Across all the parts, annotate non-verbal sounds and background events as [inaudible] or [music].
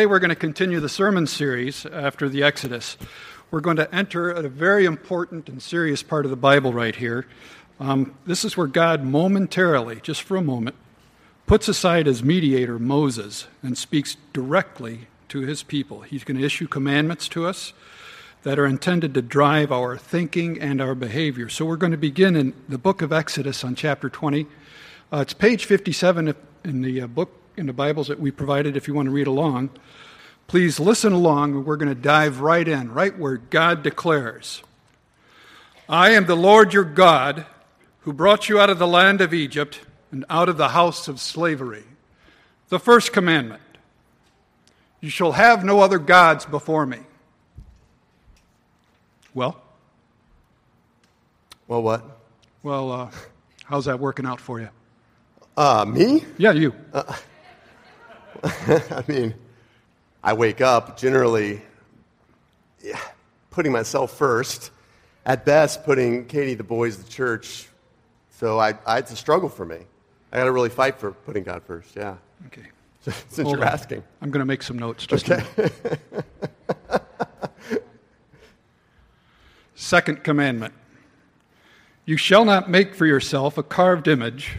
Today we're going to continue the sermon series after the Exodus. We're going to enter a very important and serious part of the Bible right here. Um, this is where God momentarily, just for a moment, puts aside his mediator, Moses, and speaks directly to his people. He's going to issue commandments to us that are intended to drive our thinking and our behavior. So we're going to begin in the book of Exodus on chapter 20. Uh, it's page 57 in the uh, book in the Bibles that we provided if you want to read along. Please listen along, and we're going to dive right in, right where God declares I am the Lord your God who brought you out of the land of Egypt and out of the house of slavery. The first commandment You shall have no other gods before me. Well? Well, what? Well, uh, how's that working out for you? Uh, me? Yeah, you. Uh, [laughs] I mean, I wake up generally yeah, putting myself first. At best, putting Katie, the boys, the church. So I, I, it's a struggle for me. I got to really fight for putting God first. Yeah. Okay. [laughs] Since Hold you're on. asking, I'm going to make some notes. Just okay. [laughs] Second commandment: You shall not make for yourself a carved image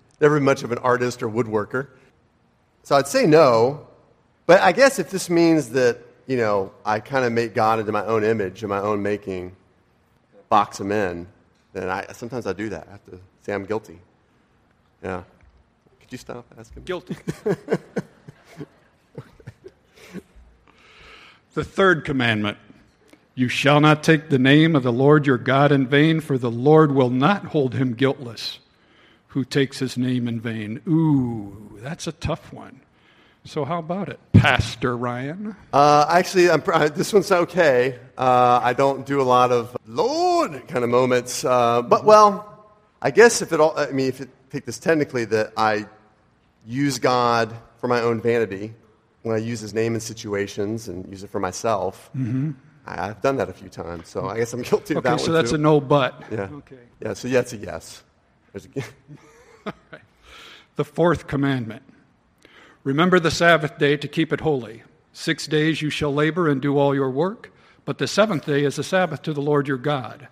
never much of an artist or woodworker. So I'd say no. But I guess if this means that, you know, I kind of make God into my own image and my own making, box him in, then I, sometimes I do that. I have to say I'm guilty. Yeah. Could you stop asking? Guilty. [laughs] the third commandment You shall not take the name of the Lord your God in vain, for the Lord will not hold him guiltless who takes his name in vain. Ooh, that's a tough one. So, how about it, Pastor Ryan? Uh, actually, I'm, this one's okay. Uh, I don't do a lot of Lord kind of moments. Uh, but, well, I guess if it all, I mean, if you take this technically, that I use God for my own vanity when I use his name in situations and use it for myself. Mm-hmm. I, have done that a few times, so I guess I'm guilty of okay, that so that's too. a no but. Yeah. Okay. Yeah, so yeah, it's a yes. [laughs] the fourth commandment Remember the Sabbath day to keep it holy. Six days you shall labor and do all your work, but the seventh day is a Sabbath to the Lord your God.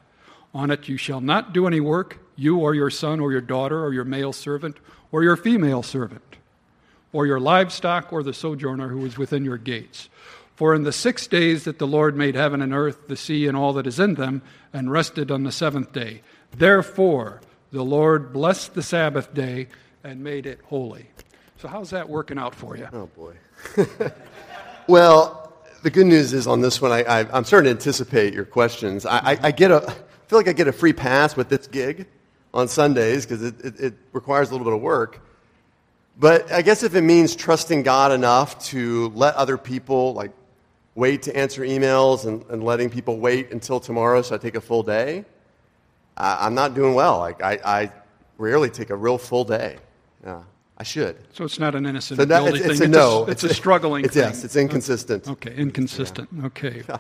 On it you shall not do any work, you or your son or your daughter or your male servant or your female servant, or your livestock or the sojourner who is within your gates. For in the six days that the Lord made heaven and earth, the sea, and all that is in them, and rested on the seventh day. Therefore, the Lord blessed the Sabbath day and made it holy. So, how's that working out for you? Oh, boy. [laughs] well, the good news is on this one, I, am starting to anticipate your questions. I, I, I, get a, I feel like I get a free pass with this gig on Sundays because it, it, it requires a little bit of work. But I guess if it means trusting God enough to let other people, like, wait to answer emails and, and letting people wait until tomorrow so I take a full day, I, am not doing well. Like I, I rarely take a real full day. Yeah, I should. So it's not an innocent so that, it's, it's, a it's no. A, it's, a struggling it's, thing. Yes, it's inconsistent. Uh, okay, inconsistent. Yeah. Okay. All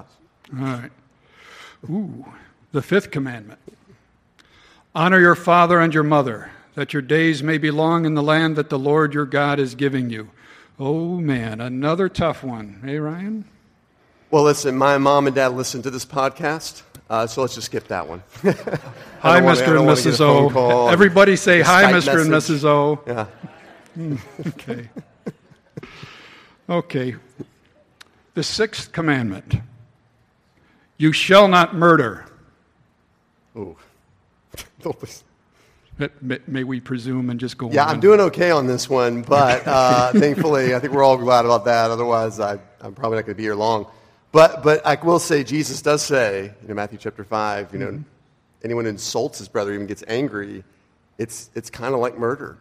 right. Ooh, the fifth commandment. Honor your father and your mother, that your days may be long in the land that the Lord your God is giving you. Oh man, another tough one. Hey, Ryan? Well, listen, my mom and dad listen to this podcast. Uh, so let's just skip that one. [laughs] hi, Mr. and Mrs. O. Everybody say hi, Mr. Message. and Mrs. O. Yeah. [laughs] Okay. Okay. The sixth commandment You shall not murder. Ooh. [laughs] May we presume and just go yeah, on? I'm doing okay on this one, but uh, thankfully, I think we're all glad about that. Otherwise, I, I'm probably not going to be here long. But, but I will say, Jesus does say, you know, Matthew chapter 5, you know, mm-hmm. anyone who insults his brother, even gets angry, it's, it's kind of like murder.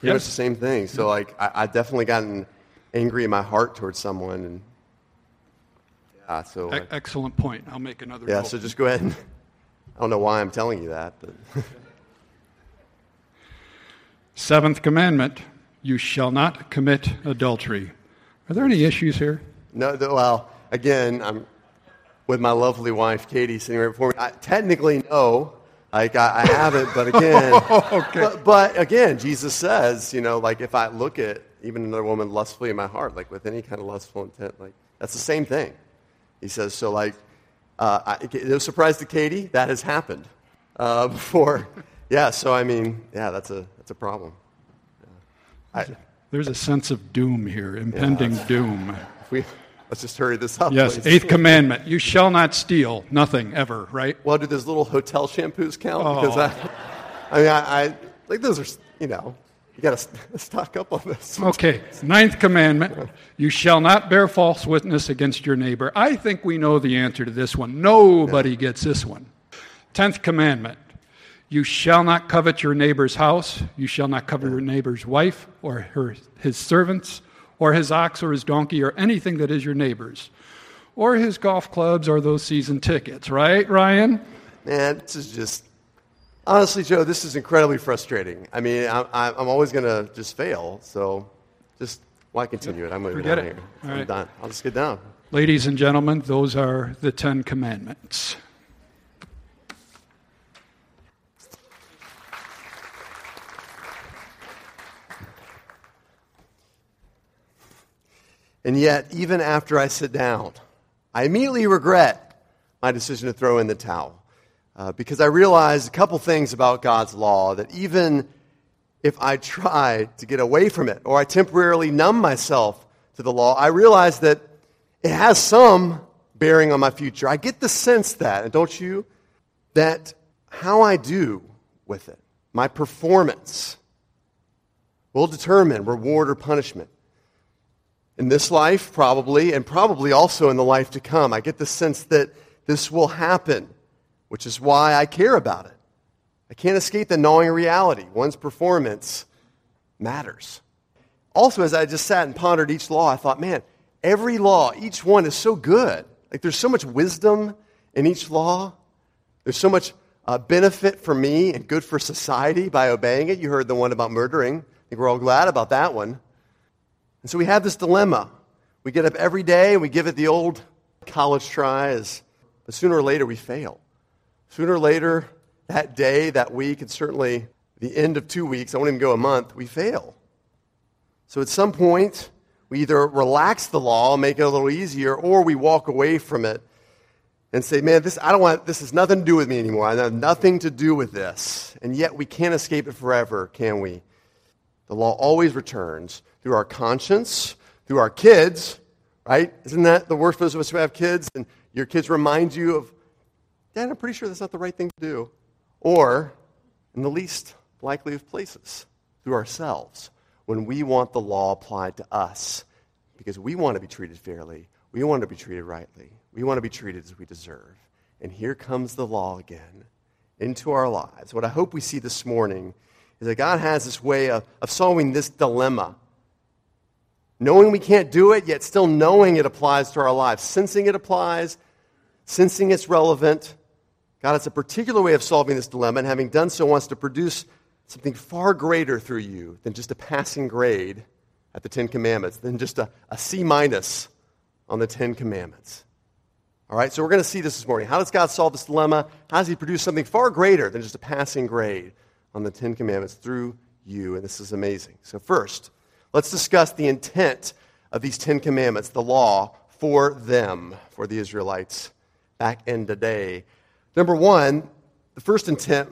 Pretty yes. much the same thing. So, like, I, I definitely gotten angry in my heart towards someone, and Uh, so, E- excellent point. I'll make another yeah, so just go ahead. And, I don't know why I'm telling you that, but [laughs] Seventh commandment you shall not commit adultery. Are there any issues here? no. Well, again, I'm with my lovely wife Katie sitting right before me. I, technically, no. Like I, I haven't, but [laughs] again, Okay. but, but again, Jesus says, you know, like if I look at even another woman lustfully in my heart, like with any kind of lustful intent, like that's the same thing. He says, so like, uh, I, no surprise to Katie, that has happened uh, [laughs] before. Yeah, so I mean, yeah, that's a that's a problem. I, There's a sense of doom here, impending doom. we, let's just hurry this up. Yes, please. eighth commandment you shall not steal. Nothing ever, right? Well, do those little hotel shampoos count? Oh. Because I, I mean, I, I like those are, you know, you got to [laughs] stock up on this. Okay, ninth commandment you shall not bear false witness against your neighbor. I think we know the answer to this one. Nobody gets this one. Tenth commandment you shall not covet your neighbor's house, you shall not covet your neighbor's wife or her, his servants, or his ox or his donkey, or anything that is your neighbor's, or his golf clubs or those season tickets, right, Ryan? Man, this is just, honestly, Joe, this is incredibly frustrating. I mean, I, I, I'm always going to just fail, so just, why continue it? I'm moving Forget down it. here. All I'm right. done. I'll just get down. Ladies and gentlemen, those are the Ten Commandments. And yet, even after I sit down, I immediately regret my decision to throw in the towel. Uh, because I realized a couple things about God's law that even if I try to get away from it or I temporarily numb myself to the law, I realize that it has some bearing on my future. I get the sense that, and don't you, that how I do with it, my performance, will determine reward or punishment in this life, probably, and probably also in the life to come. I get the sense that this will happen, which is why I care about it. I can't escape the gnawing reality. One's performance matters. Also, as I just sat and pondered each law, I thought, man, every law, each one is so good. Like, there's so much wisdom in each law. There's so much uh, benefit for me and good for society by obeying it. You heard the one about murdering. I think we're all glad about that one. And so we have this dilemma. We get up every day and we give it the old college tries, but sooner or later we fail. Sooner or later, that day, that week, and certainly the end of two weeks, I won't even go a month, we fail. So at some point, we either relax the law, make it a little easier, or we walk away from it and say, man, this, I don't want, this has nothing to do with me anymore. I have nothing to do with this. And yet we can't escape it forever, can we? The law always returns through our conscience, through our kids, right? Isn't that the worst for those of us who have kids? And your kids remind you of, Dad, I'm pretty sure that's not the right thing to do. Or, in the least likely of places, through ourselves, when we want the law applied to us because we want to be treated fairly, we want to be treated rightly, we want to be treated as we deserve. And here comes the law again into our lives. What I hope we see this morning is that God has this way of, of solving this dilemma. Knowing we can't do it, yet still knowing it applies to our lives. Sensing it applies, sensing it's relevant. God it's a particular way of solving this dilemma, and having done so, wants to produce something far greater through you than just a passing grade at the Ten Commandments, than just a, a C minus on the Ten Commandments. All right, so we're going to see this this morning. How does God solve this dilemma? How does He produce something far greater than just a passing grade on the Ten Commandments through you? And this is amazing. So, first, let's discuss the intent of these Ten Commandments, the law for them, for the Israelites back in the day. Number one, the first intent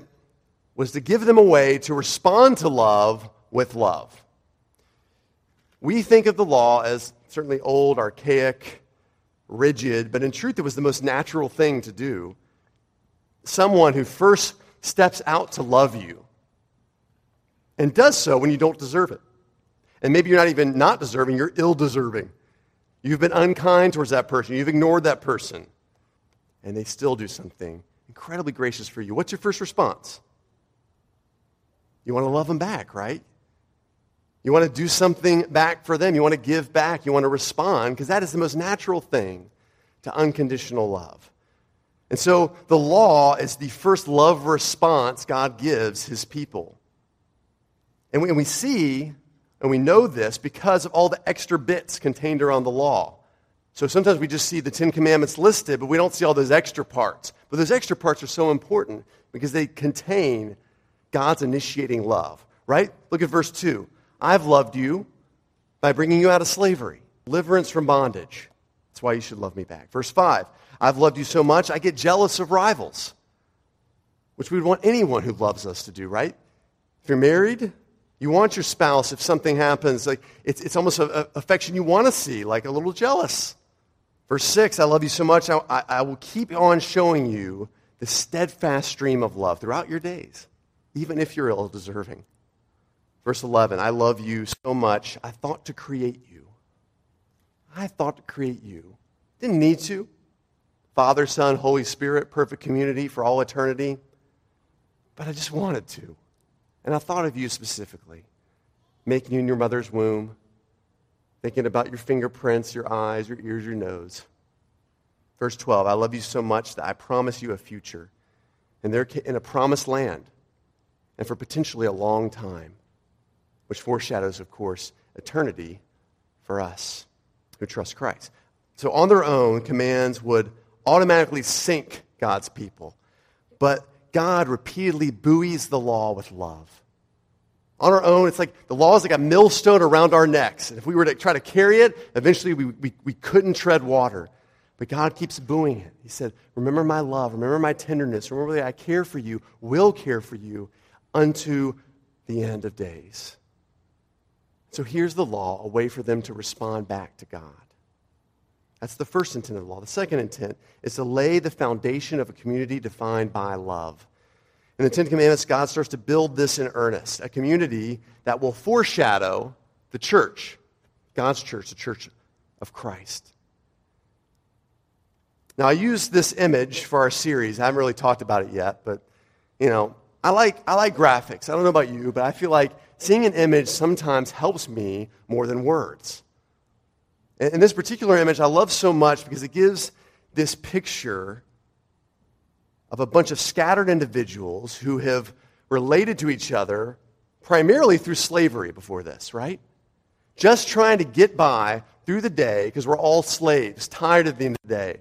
was to give them a way to respond to love with love. We think of the law as certainly old, archaic, rigid, but in truth, it was the most natural thing to do. Someone who first steps out to love you and does so when you don't deserve it. And maybe you're not even not deserving, you're ill deserving. You've been unkind towards that person, you've ignored that person, and they still do something incredibly gracious for you. What's your first response? You want to love them back, right? You want to do something back for them. You want to give back. You want to respond because that is the most natural thing to unconditional love. And so the law is the first love response God gives his people. And we, and we see and we know this because of all the extra bits contained around the law. So sometimes we just see the Ten Commandments listed, but we don't see all those extra parts. But those extra parts are so important because they contain God's initiating love, right? Look at verse 2. I've loved you by bringing you out of slavery, deliverance from bondage. That's why you should love me back. Verse 5. I've loved you so much, I get jealous of rivals, which we would want anyone who loves us to do, right? If you're married, you want your spouse, if something happens, like it's, it's almost an affection you want to see, like a little jealous. Verse 6 I love you so much, I, I, I will keep on showing you the steadfast stream of love throughout your days, even if you're ill deserving. Verse 11 I love you so much, I thought to create you. I thought to create you. Didn't need to. Father, Son, Holy Spirit, perfect community for all eternity. But I just wanted to. And I thought of you specifically, making you in your mother's womb, thinking about your fingerprints, your eyes, your ears, your nose. Verse 12 I love you so much that I promise you a future, and they're in a promised land, and for potentially a long time, which foreshadows, of course, eternity for us who trust Christ. So, on their own, commands would automatically sink God's people. But God repeatedly buoys the law with love. On our own, it's like the law is like a millstone around our necks. And if we were to try to carry it, eventually we, we, we couldn't tread water. But God keeps buoying it. He said, Remember my love, remember my tenderness, remember that I care for you, will care for you unto the end of days. So here's the law, a way for them to respond back to God. That's the first intent of the law. The second intent is to lay the foundation of a community defined by love. In the Ten Commandments, God starts to build this in earnest a community that will foreshadow the church, God's church, the church of Christ. Now, I use this image for our series. I haven't really talked about it yet, but, you know, I like, I like graphics. I don't know about you, but I feel like seeing an image sometimes helps me more than words. And this particular image I love so much because it gives this picture of a bunch of scattered individuals who have related to each other primarily through slavery before this, right? Just trying to get by through the day because we're all slaves, tired at the end of the day.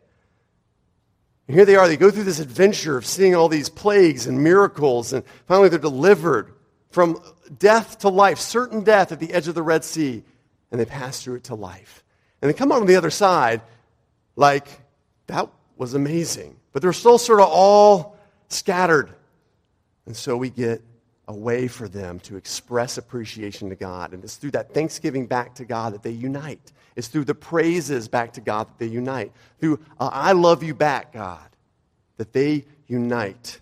And here they are, they go through this adventure of seeing all these plagues and miracles, and finally they're delivered from death to life, certain death at the edge of the Red Sea, and they pass through it to life. And they come out on the other side like, that was amazing. But they're still sort of all scattered. And so we get a way for them to express appreciation to God. And it's through that thanksgiving back to God that they unite. It's through the praises back to God that they unite. Through uh, I love you back, God, that they unite.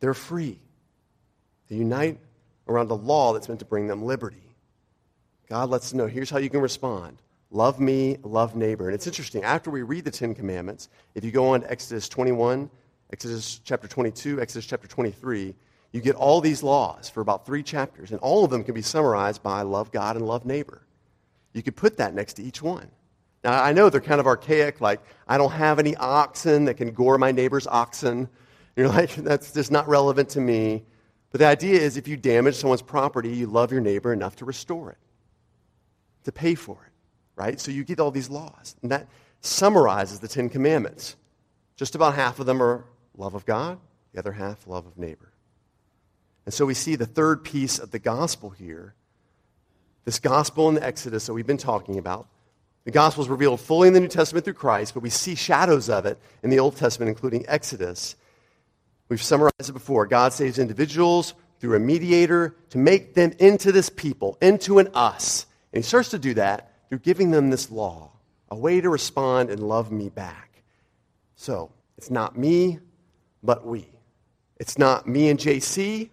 They're free. They unite around a law that's meant to bring them liberty. God lets them know here's how you can respond. Love me, love neighbor. And it's interesting, after we read the Ten Commandments, if you go on to Exodus 21, Exodus chapter 22, Exodus chapter 23, you get all these laws for about three chapters, and all of them can be summarized by love God and love neighbor. You could put that next to each one. Now, I know they're kind of archaic, like, I don't have any oxen that can gore my neighbor's oxen. You're [laughs] like, that's just not relevant to me. But the idea is if you damage someone's property, you love your neighbor enough to restore it, to pay for it right? So you get all these laws. And that summarizes the Ten Commandments. Just about half of them are love of God, the other half, love of neighbor. And so we see the third piece of the gospel here this gospel in the Exodus that we've been talking about. The gospel is revealed fully in the New Testament through Christ, but we see shadows of it in the Old Testament, including Exodus. We've summarized it before. God saves individuals through a mediator to make them into this people, into an us. And he starts to do that through giving them this law, a way to respond and love me back. So, it's not me, but we. It's not me and JC,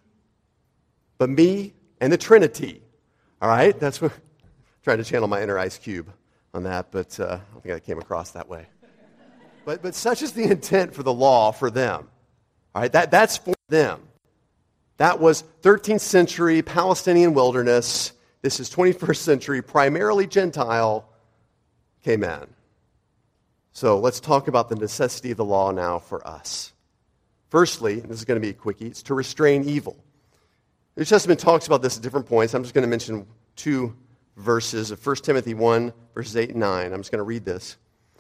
but me and the Trinity. All right? That's what I'm [laughs] trying to channel my inner ice cube on that, but uh, I don't think I came across that way. But, but such is the intent for the law for them. All right? That, that's for them. That was 13th century Palestinian wilderness this is 21st century, primarily Gentile, came in. So let's talk about the necessity of the law now for us. Firstly, this is going to be a quickie, it's to restrain evil. The New Testament talks about this at different points. I'm just going to mention two verses of 1 Timothy 1, verses 8 and 9. I'm just going to read this.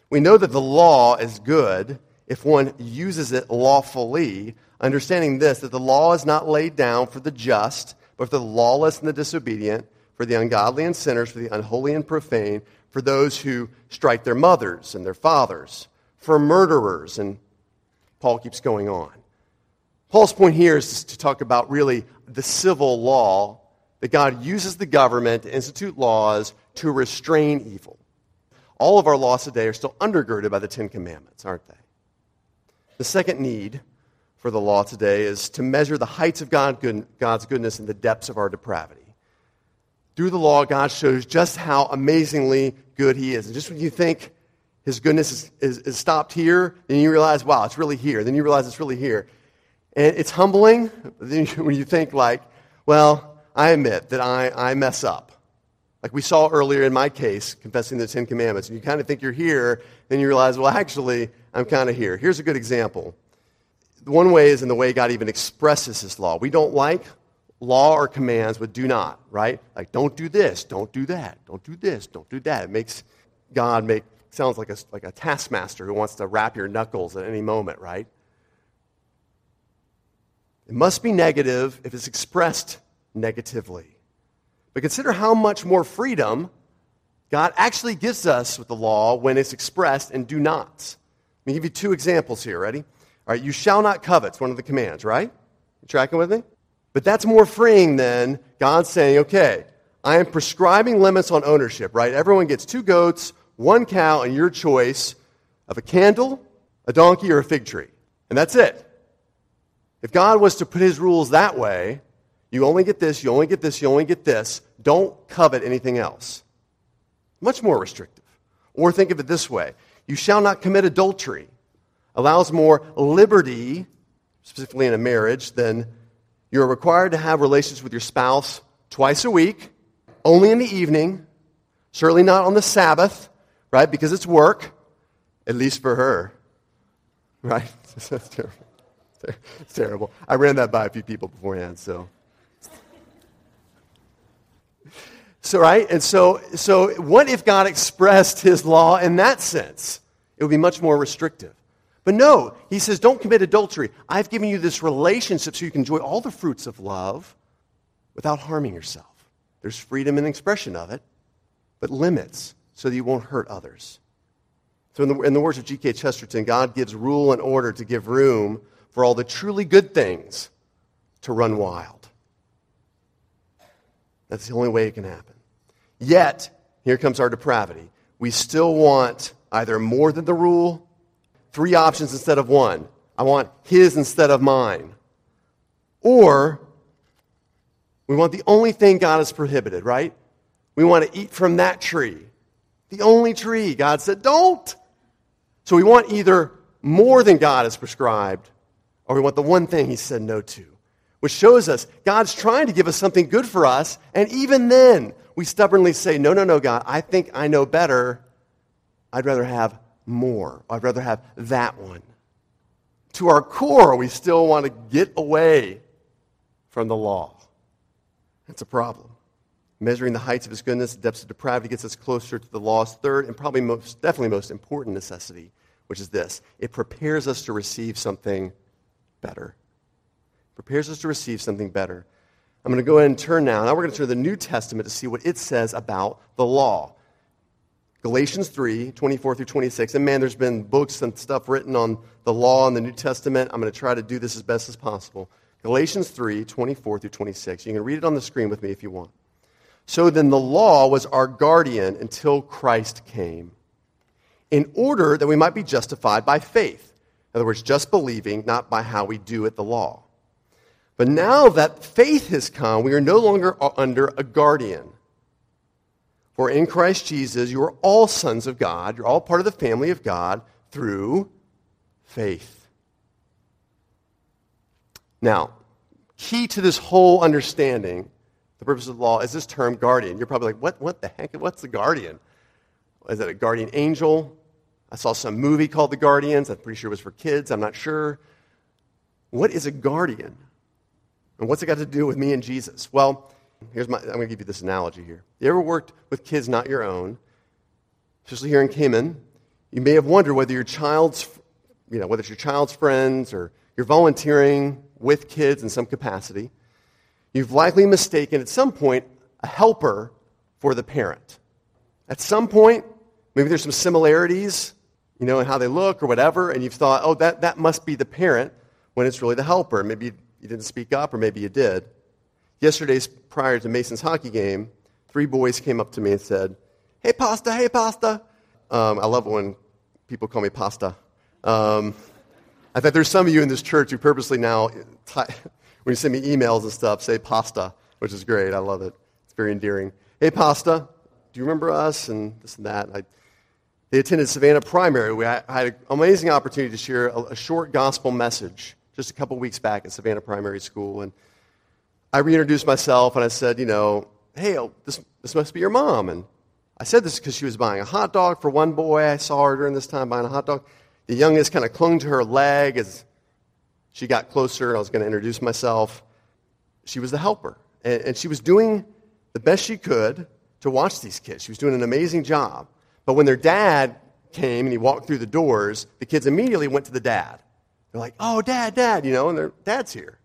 We know that the law is good if one uses it lawfully, understanding this, that the law is not laid down for the just, but for the lawless and the disobedient, for the ungodly and sinners, for the unholy and profane, for those who strike their mothers and their fathers, for murderers. And Paul keeps going on. Paul's point here is to talk about really the civil law that God uses the government to institute laws to restrain evil. All of our laws today are still undergirded by the Ten Commandments, aren't they? The second need for the law today is to measure the heights of God, God's goodness and the depths of our depravity. Through the law, God shows just how amazingly good He is. And just when you think His goodness is, is, is stopped here, then you realize, wow, it's really here. Then you realize it's really here. And it's humbling [laughs] when you think, like, well, I admit that I, I mess up. Like we saw earlier in my case, confessing the Ten Commandments. And you kind of think you're here, then you realize, well, actually, I'm kind of here. Here's a good example. One way is in the way God even expresses his law. We don't like law or commands with do not, right? Like, don't do this, don't do that, don't do this, don't do that. It makes God make, sounds like a, like a taskmaster who wants to wrap your knuckles at any moment, right? It must be negative if it's expressed negatively. But consider how much more freedom God actually gives us with the law when it's expressed in do nots. Let me give you two examples here. Ready? All right, you shall not covet. It's one of the commands, right? You tracking with me? But that's more freeing than God saying, okay, I am prescribing limits on ownership, right? Everyone gets two goats, one cow, and your choice of a candle, a donkey, or a fig tree. And that's it. If God was to put his rules that way, you only get this, you only get this, you only get this. Don't covet anything else. Much more restrictive. Or think of it this way you shall not commit adultery. Allows more liberty, specifically in a marriage, than you're required to have relations with your spouse twice a week, only in the evening, certainly not on the Sabbath, right? Because it's work, at least for her, right? [laughs] That's terrible. It's terrible. I ran that by a few people beforehand, so. So, right? And so, so what if God expressed his law in that sense? It would be much more restrictive. But no, he says, don't commit adultery. I've given you this relationship so you can enjoy all the fruits of love without harming yourself. There's freedom in expression of it, but limits so that you won't hurt others. So, in the, in the words of G.K. Chesterton, God gives rule and order to give room for all the truly good things to run wild. That's the only way it can happen. Yet, here comes our depravity. We still want either more than the rule, three options instead of one. I want his instead of mine. Or we want the only thing God has prohibited, right? We want to eat from that tree. The only tree. God said, don't. So we want either more than God has prescribed, or we want the one thing he said no to which shows us God's trying to give us something good for us, and even then, we stubbornly say, No, no, no, God, I think I know better. I'd rather have more. I'd rather have that one. To our core, we still want to get away from the law. That's a problem. Measuring the heights of his goodness, the depths of depravity gets us closer to the law's third and probably most, definitely most important necessity, which is this it prepares us to receive something better prepares us to receive something better. I'm going to go ahead and turn now. Now we're going to turn to the New Testament to see what it says about the law. Galatians 3, 24 through 26. And man, there's been books and stuff written on the law in the New Testament. I'm going to try to do this as best as possible. Galatians 3, 24 through 26. You can read it on the screen with me if you want. So then the law was our guardian until Christ came, in order that we might be justified by faith. In other words, just believing, not by how we do it, the law. But now that faith has come, we are no longer under a guardian. For in Christ Jesus, you are all sons of God. You're all part of the family of God through faith. Now, key to this whole understanding, the purpose of the law, is this term guardian. You're probably like, what, what the heck? What's the guardian? Is it a guardian angel? I saw some movie called The Guardians. I'm pretty sure it was for kids. I'm not sure. What is a guardian? And what's it got to do with me and Jesus? Well, here's my, I'm going to give you this analogy here. You ever worked with kids not your own, especially here in Cayman? You may have wondered whether your child's, you know, whether it's your child's friends or you're volunteering with kids in some capacity. You've likely mistaken at some point a helper for the parent. At some point, maybe there's some similarities, you know, in how they look or whatever, and you've thought, oh, that, that must be the parent when it's really the helper. Maybe you didn't speak up, or maybe you did. Yesterday's prior to Mason's hockey game, three boys came up to me and said, Hey, pasta, hey, pasta. Um, I love when people call me pasta. Um, I bet there's some of you in this church who purposely now, [laughs] when you send me emails and stuff, say pasta, which is great. I love it. It's very endearing. Hey, pasta, do you remember us? And this and that. I, they attended Savannah Primary. We had an amazing opportunity to share a, a short gospel message just a couple weeks back at Savannah Primary School. And I reintroduced myself and I said, you know, hey, oh, this, this must be your mom. And I said this because she was buying a hot dog for one boy. I saw her during this time buying a hot dog. The youngest kind of clung to her leg as she got closer. and I was going to introduce myself. She was the helper. And, and she was doing the best she could to watch these kids. She was doing an amazing job. But when their dad came and he walked through the doors, the kids immediately went to the dad. They're like, oh, dad, dad, you know, and their dad's here.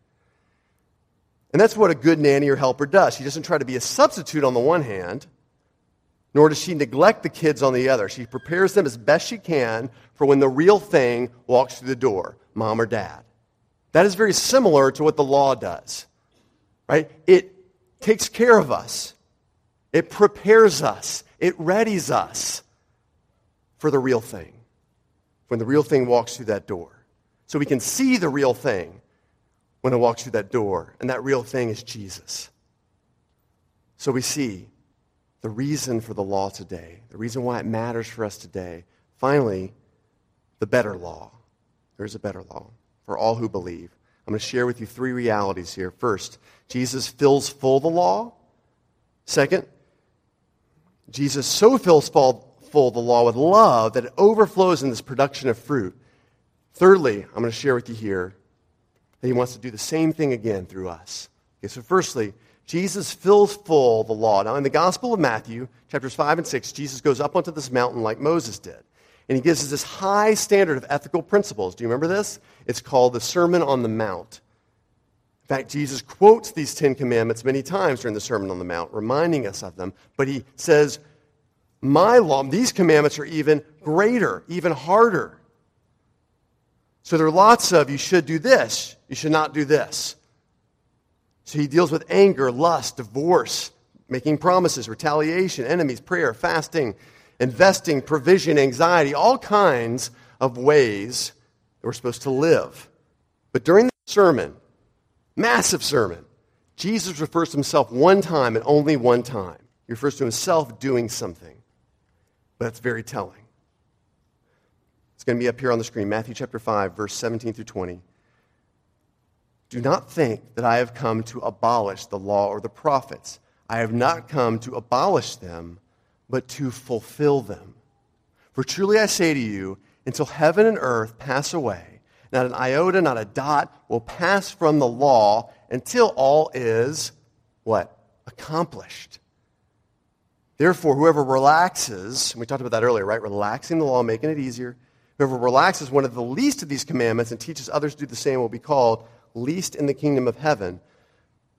And that's what a good nanny or helper does. She doesn't try to be a substitute on the one hand, nor does she neglect the kids on the other. She prepares them as best she can for when the real thing walks through the door, mom or dad. That is very similar to what the law does, right? It takes care of us, it prepares us, it readies us for the real thing when the real thing walks through that door so we can see the real thing when it walks through that door. And that real thing is Jesus. So we see the reason for the law today, the reason why it matters for us today. Finally, the better law. There's a better law for all who believe. I'm going to share with you three realities here. First, Jesus fills full the law. Second, Jesus so fills full, full the law with love that it overflows in this production of fruit. Thirdly, I'm going to share with you here that he wants to do the same thing again through us. Okay, so firstly, Jesus fills full the law. Now, in the Gospel of Matthew, chapters 5 and 6, Jesus goes up onto this mountain like Moses did. And he gives us this high standard of ethical principles. Do you remember this? It's called the Sermon on the Mount. In fact, Jesus quotes these Ten Commandments many times during the Sermon on the Mount, reminding us of them. But he says, My law, these commandments are even greater, even harder. So there are lots of you should do this, you should not do this. So he deals with anger, lust, divorce, making promises, retaliation, enemies, prayer, fasting, investing, provision, anxiety, all kinds of ways that we're supposed to live. But during the sermon, massive sermon, Jesus refers to himself one time and only one time. He refers to himself doing something. But that's very telling. It's going to be up here on the screen Matthew chapter 5, verse 17 through 20. Do not think that I have come to abolish the law or the prophets. I have not come to abolish them, but to fulfill them. For truly I say to you, until heaven and earth pass away, not an iota, not a dot will pass from the law until all is what? Accomplished. Therefore, whoever relaxes, and we talked about that earlier, right? Relaxing the law, making it easier, Whoever relaxes one of the least of these commandments and teaches others to do the same will be called least in the kingdom of heaven.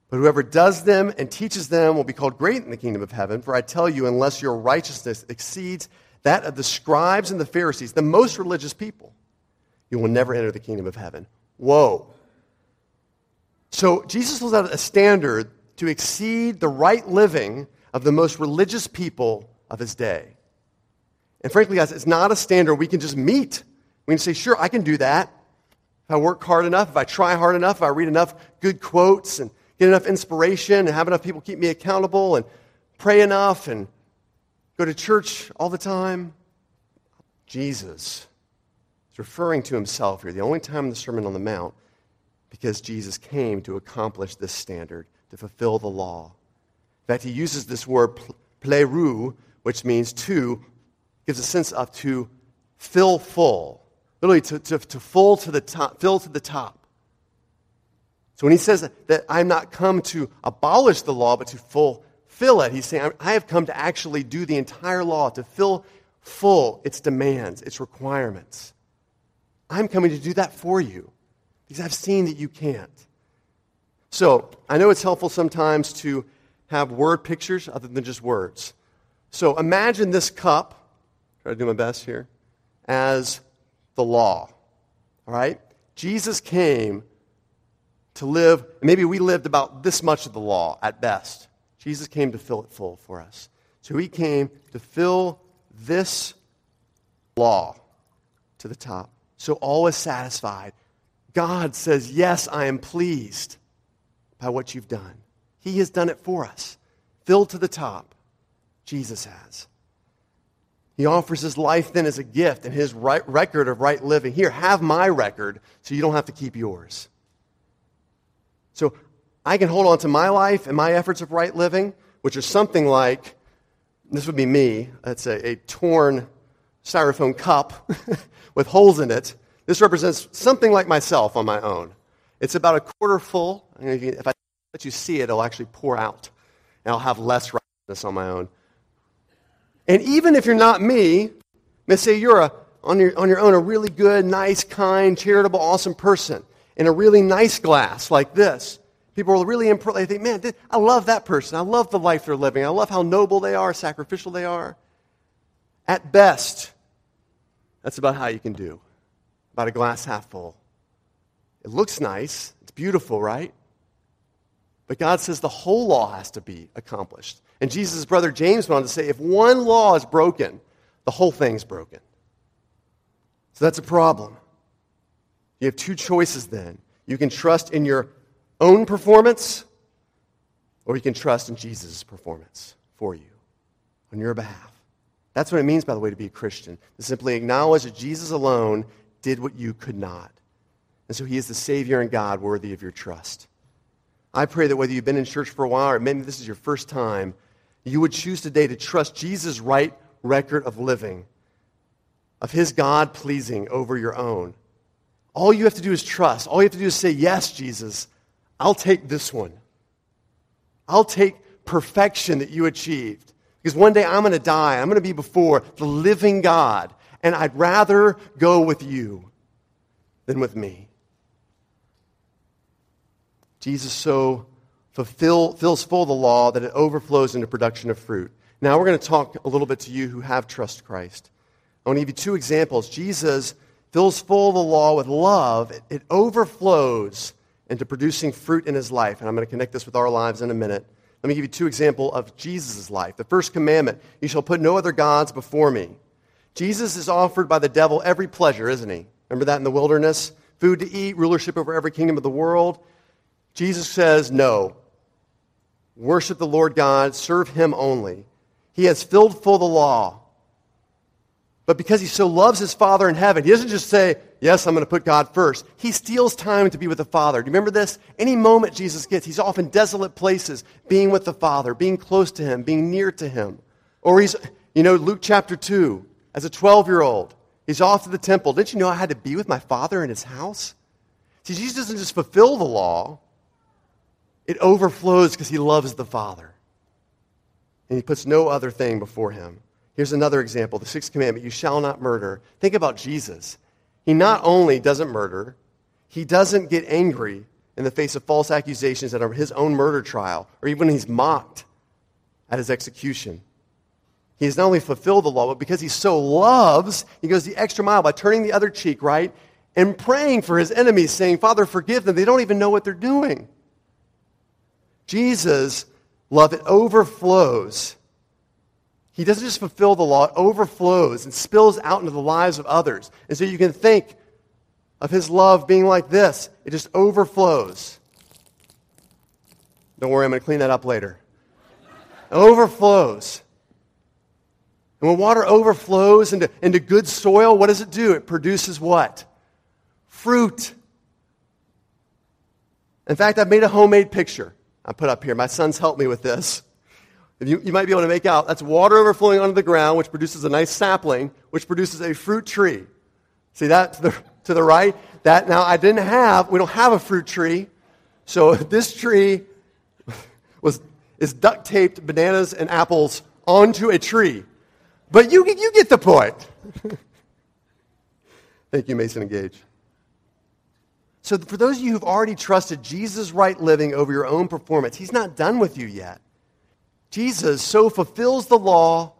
But whoever does them and teaches them will be called great in the kingdom of heaven. For I tell you, unless your righteousness exceeds that of the scribes and the Pharisees, the most religious people, you will never enter the kingdom of heaven. Whoa. So Jesus lays out a standard to exceed the right living of the most religious people of his day. And frankly, guys, it's not a standard we can just meet. We can say, sure, I can do that. If I work hard enough, if I try hard enough, if I read enough good quotes and get enough inspiration and have enough people keep me accountable and pray enough and go to church all the time. Jesus is referring to himself here, the only time in the Sermon on the Mount, because Jesus came to accomplish this standard, to fulfill the law. In fact, he uses this word pleroo, which means to gives a sense of to fill full. Literally, to, to, to full to the top, fill to the top. So when he says that I'm not come to abolish the law, but to fulfill it, he's saying, I have come to actually do the entire law, to fill full its demands, its requirements. I'm coming to do that for you because I've seen that you can't. So I know it's helpful sometimes to have word pictures other than just words. So imagine this cup, try to do my best here, as the law. All right? Jesus came to live, maybe we lived about this much of the law at best. Jesus came to fill it full for us. So he came to fill this law to the top. So all is satisfied. God says, Yes, I am pleased by what you've done. He has done it for us, filled to the top. Jesus has. He offers his life then as a gift and his right record of right living. Here, have my record so you don't have to keep yours. So I can hold on to my life and my efforts of right living, which are something like this would be me. That's a, a torn styrofoam cup [laughs] with holes in it. This represents something like myself on my own. It's about a quarter full. If I let you see it, it'll actually pour out. And I'll have less righteousness on my own. And even if you're not me, let's say you're a, on, your, on your own a really good, nice, kind, charitable, awesome person in a really nice glass like this. People are really impressed. They think, man, I love that person. I love the life they're living. I love how noble they are, sacrificial they are. At best, that's about how you can do. About a glass half full. It looks nice. It's beautiful, right? But God says the whole law has to be accomplished. And Jesus' brother James went on to say if one law is broken, the whole thing's broken. So that's a problem. You have two choices then. You can trust in your own performance, or you can trust in Jesus' performance for you on your behalf. That's what it means, by the way, to be a Christian. To simply acknowledge that Jesus alone did what you could not. And so he is the Savior and God worthy of your trust. I pray that whether you've been in church for a while or maybe this is your first time, you would choose today to trust Jesus' right record of living, of his God pleasing over your own. All you have to do is trust. All you have to do is say, Yes, Jesus, I'll take this one. I'll take perfection that you achieved. Because one day I'm going to die. I'm going to be before the living God. And I'd rather go with you than with me. Jesus so fulfill, fills full the law that it overflows into production of fruit. Now we're going to talk a little bit to you who have trust Christ. I want to give you two examples. Jesus fills full the law with love. It, it overflows into producing fruit in his life. And I'm going to connect this with our lives in a minute. Let me give you two examples of Jesus' life. The first commandment you shall put no other gods before me. Jesus is offered by the devil every pleasure, isn't he? Remember that in the wilderness? Food to eat, rulership over every kingdom of the world. Jesus says, no. Worship the Lord God, serve him only. He has filled full the law. But because he so loves his Father in heaven, he doesn't just say, Yes, I'm going to put God first. He steals time to be with the Father. Do you remember this? Any moment Jesus gets, he's off in desolate places, being with the Father, being close to him, being near to him. Or he's, you know, Luke chapter 2, as a 12 year old, he's off to the temple. Didn't you know I had to be with my Father in his house? See, Jesus doesn't just fulfill the law, it overflows because he loves the Father. And he puts no other thing before him. Here's another example the sixth commandment you shall not murder. Think about Jesus. He not only doesn't murder, he doesn't get angry in the face of false accusations at his own murder trial, or even when he's mocked at his execution. He has not only fulfilled the law, but because he so loves, he goes the extra mile by turning the other cheek, right? And praying for his enemies, saying, Father, forgive them. They don't even know what they're doing. Jesus' love, it overflows he doesn't just fulfill the law, it overflows and spills out into the lives of others. And so you can think of his love being like this it just overflows. Don't worry, I'm going to clean that up later. It overflows. And when water overflows into, into good soil, what does it do? It produces what? Fruit. In fact, I've made a homemade picture I put up here. My son's helped me with this. You, you might be able to make out that's water overflowing onto the ground, which produces a nice sapling, which produces a fruit tree. See that to the, to the right? That now I didn't have, we don't have a fruit tree. So [laughs] this tree [laughs] was, is duct taped bananas and apples onto a tree. But you, you get the point. [laughs] Thank you, Mason and Gage. So, for those of you who've already trusted Jesus' right living over your own performance, he's not done with you yet. Jesus so fulfills the law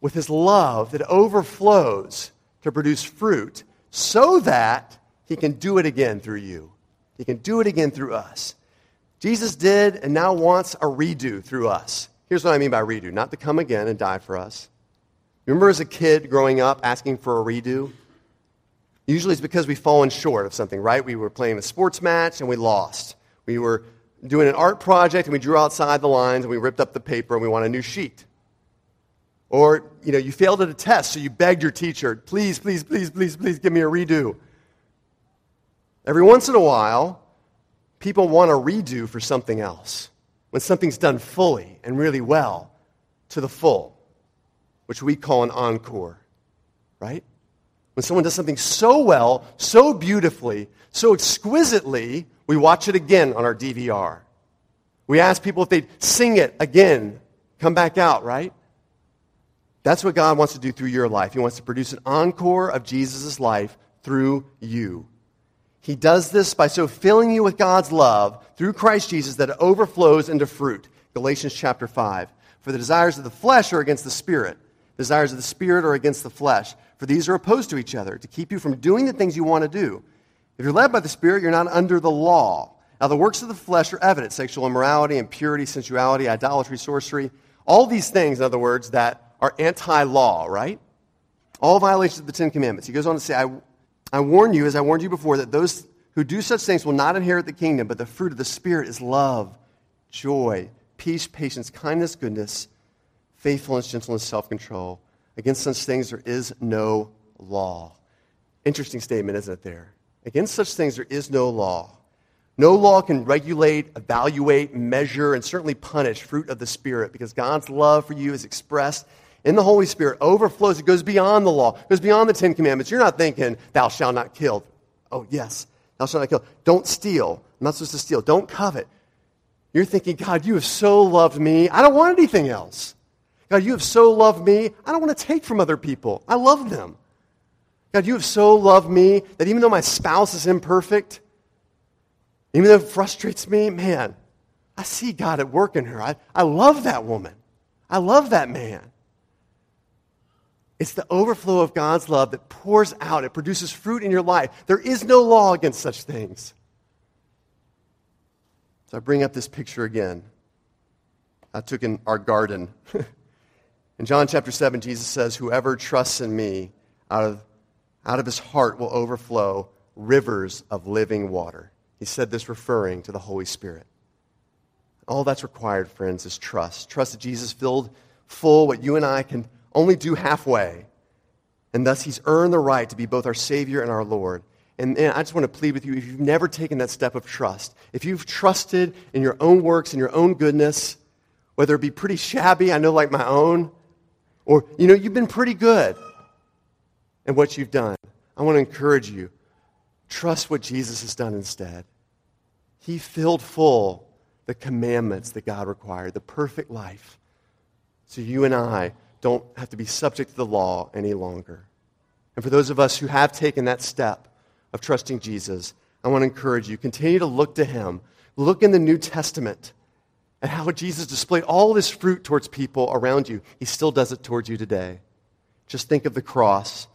with his love that overflows to produce fruit so that he can do it again through you. He can do it again through us. Jesus did and now wants a redo through us. Here's what I mean by redo not to come again and die for us. Remember as a kid growing up asking for a redo? Usually it's because we've fallen short of something, right? We were playing a sports match and we lost. We were doing an art project and we drew outside the lines and we ripped up the paper and we want a new sheet. Or, you know, you failed at a test, so you begged your teacher, please, please, please, please, please give me a redo. Every once in a while, people want a redo for something else. When something's done fully and really well, to the full, which we call an encore, right? When someone does something so well, so beautifully, so exquisitely, we watch it again on our DVR. We ask people if they'd sing it again, come back out, right? That's what God wants to do through your life. He wants to produce an encore of Jesus' life through you. He does this by so filling you with God's love through Christ Jesus that it overflows into fruit. Galatians chapter 5. For the desires of the flesh are against the spirit, the desires of the spirit are against the flesh. For these are opposed to each other to keep you from doing the things you want to do. If you're led by the spirit, you're not under the law. Now, the works of the flesh are evident sexual immorality, impurity, sensuality, idolatry, sorcery. All these things, in other words, that are anti law, right? All violations of the Ten Commandments. He goes on to say, I, I warn you, as I warned you before, that those who do such things will not inherit the kingdom, but the fruit of the Spirit is love, joy, peace, patience, kindness, goodness, faithfulness, gentleness, self control. Against such things there is no law. Interesting statement, isn't it, there? Against such things there is no law. No law can regulate, evaluate, measure, and certainly punish fruit of the Spirit because God's love for you is expressed in the Holy Spirit, overflows. It goes beyond the law, it goes beyond the Ten Commandments. You're not thinking, thou shalt not kill. Oh, yes, thou shalt not kill. Don't steal. I'm not supposed to steal. Don't covet. You're thinking, God, you have so loved me. I don't want anything else. God, you have so loved me. I don't want to take from other people. I love them. God, you have so loved me that even though my spouse is imperfect, even though it frustrates me, man, I see God at work in her. I, I love that woman. I love that man. It's the overflow of God's love that pours out. It produces fruit in your life. There is no law against such things. So I bring up this picture again. I took in our garden. [laughs] in John chapter 7, Jesus says, Whoever trusts in me, out of, out of his heart will overflow rivers of living water. He said this referring to the Holy Spirit. All that's required, friends, is trust. Trust that Jesus filled full what you and I can only do halfway. And thus, he's earned the right to be both our Savior and our Lord. And, and, I just want to plead with you if you've never taken that step of trust, if you've trusted in your own works and your own goodness, whether it be pretty shabby, I know like my own, or, you know, you've been pretty good in what you've done, I want to encourage you trust what Jesus has done instead. He filled full the commandments that God required, the perfect life. So you and I don't have to be subject to the law any longer. And for those of us who have taken that step of trusting Jesus, I want to encourage you continue to look to him. Look in the New Testament at how Jesus displayed all this fruit towards people around you. He still does it towards you today. Just think of the cross.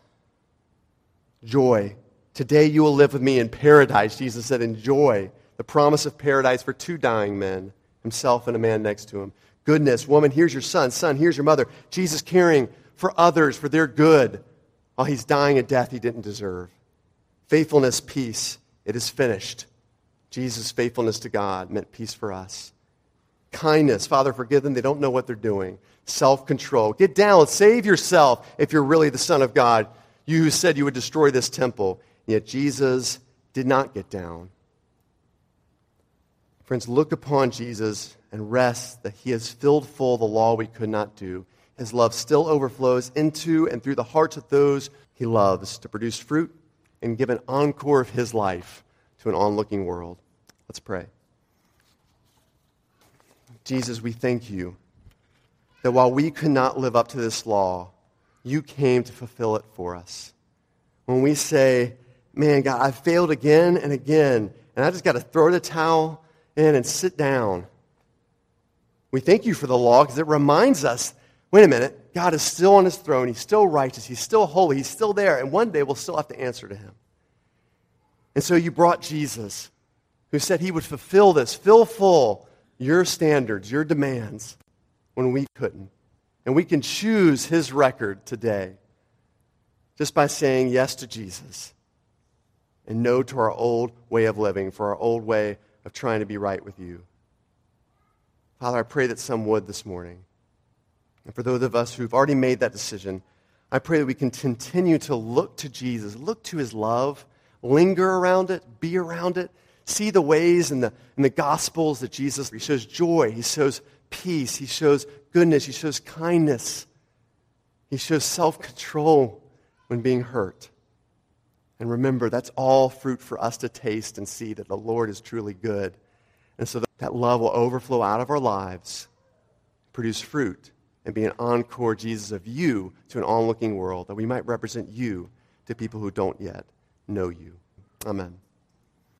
Joy. Today you will live with me in paradise, Jesus said. Enjoy the promise of paradise for two dying men, himself and a man next to him goodness. Woman, here's your son. Son, here's your mother. Jesus caring for others, for their good, while he's dying a death he didn't deserve. Faithfulness, peace. It is finished. Jesus' faithfulness to God meant peace for us. Kindness. Father, forgive them. They don't know what they're doing. Self control. Get down. Save yourself if you're really the Son of God. You who said you would destroy this temple. Yet Jesus did not get down. Friends, look upon Jesus and rest that he has filled full the law we could not do. His love still overflows into and through the hearts of those he loves to produce fruit and give an encore of his life to an onlooking world. Let's pray. Jesus, we thank you that while we could not live up to this law, you came to fulfill it for us. When we say, man, God, I've failed again and again, and I just got to throw the towel in and sit down. We thank you for the law because it reminds us wait a minute, God is still on his throne. He's still righteous. He's still holy. He's still there. And one day we'll still have to answer to him. And so you brought Jesus, who said he would fulfill this, fill full your standards, your demands, when we couldn't. And we can choose his record today just by saying yes to Jesus and no to our old way of living, for our old way of trying to be right with you. Father, I pray that some would this morning. And for those of us who've already made that decision, I pray that we can continue to look to Jesus, look to his love, linger around it, be around it, see the ways in the, in the Gospels that Jesus he shows joy, he shows peace, he shows goodness, he shows kindness, he shows self control when being hurt. And remember, that's all fruit for us to taste and see that the Lord is truly good. And so that love will overflow out of our lives, produce fruit, and be an encore Jesus of you to an onlooking world, that we might represent you to people who don't yet know you. Amen.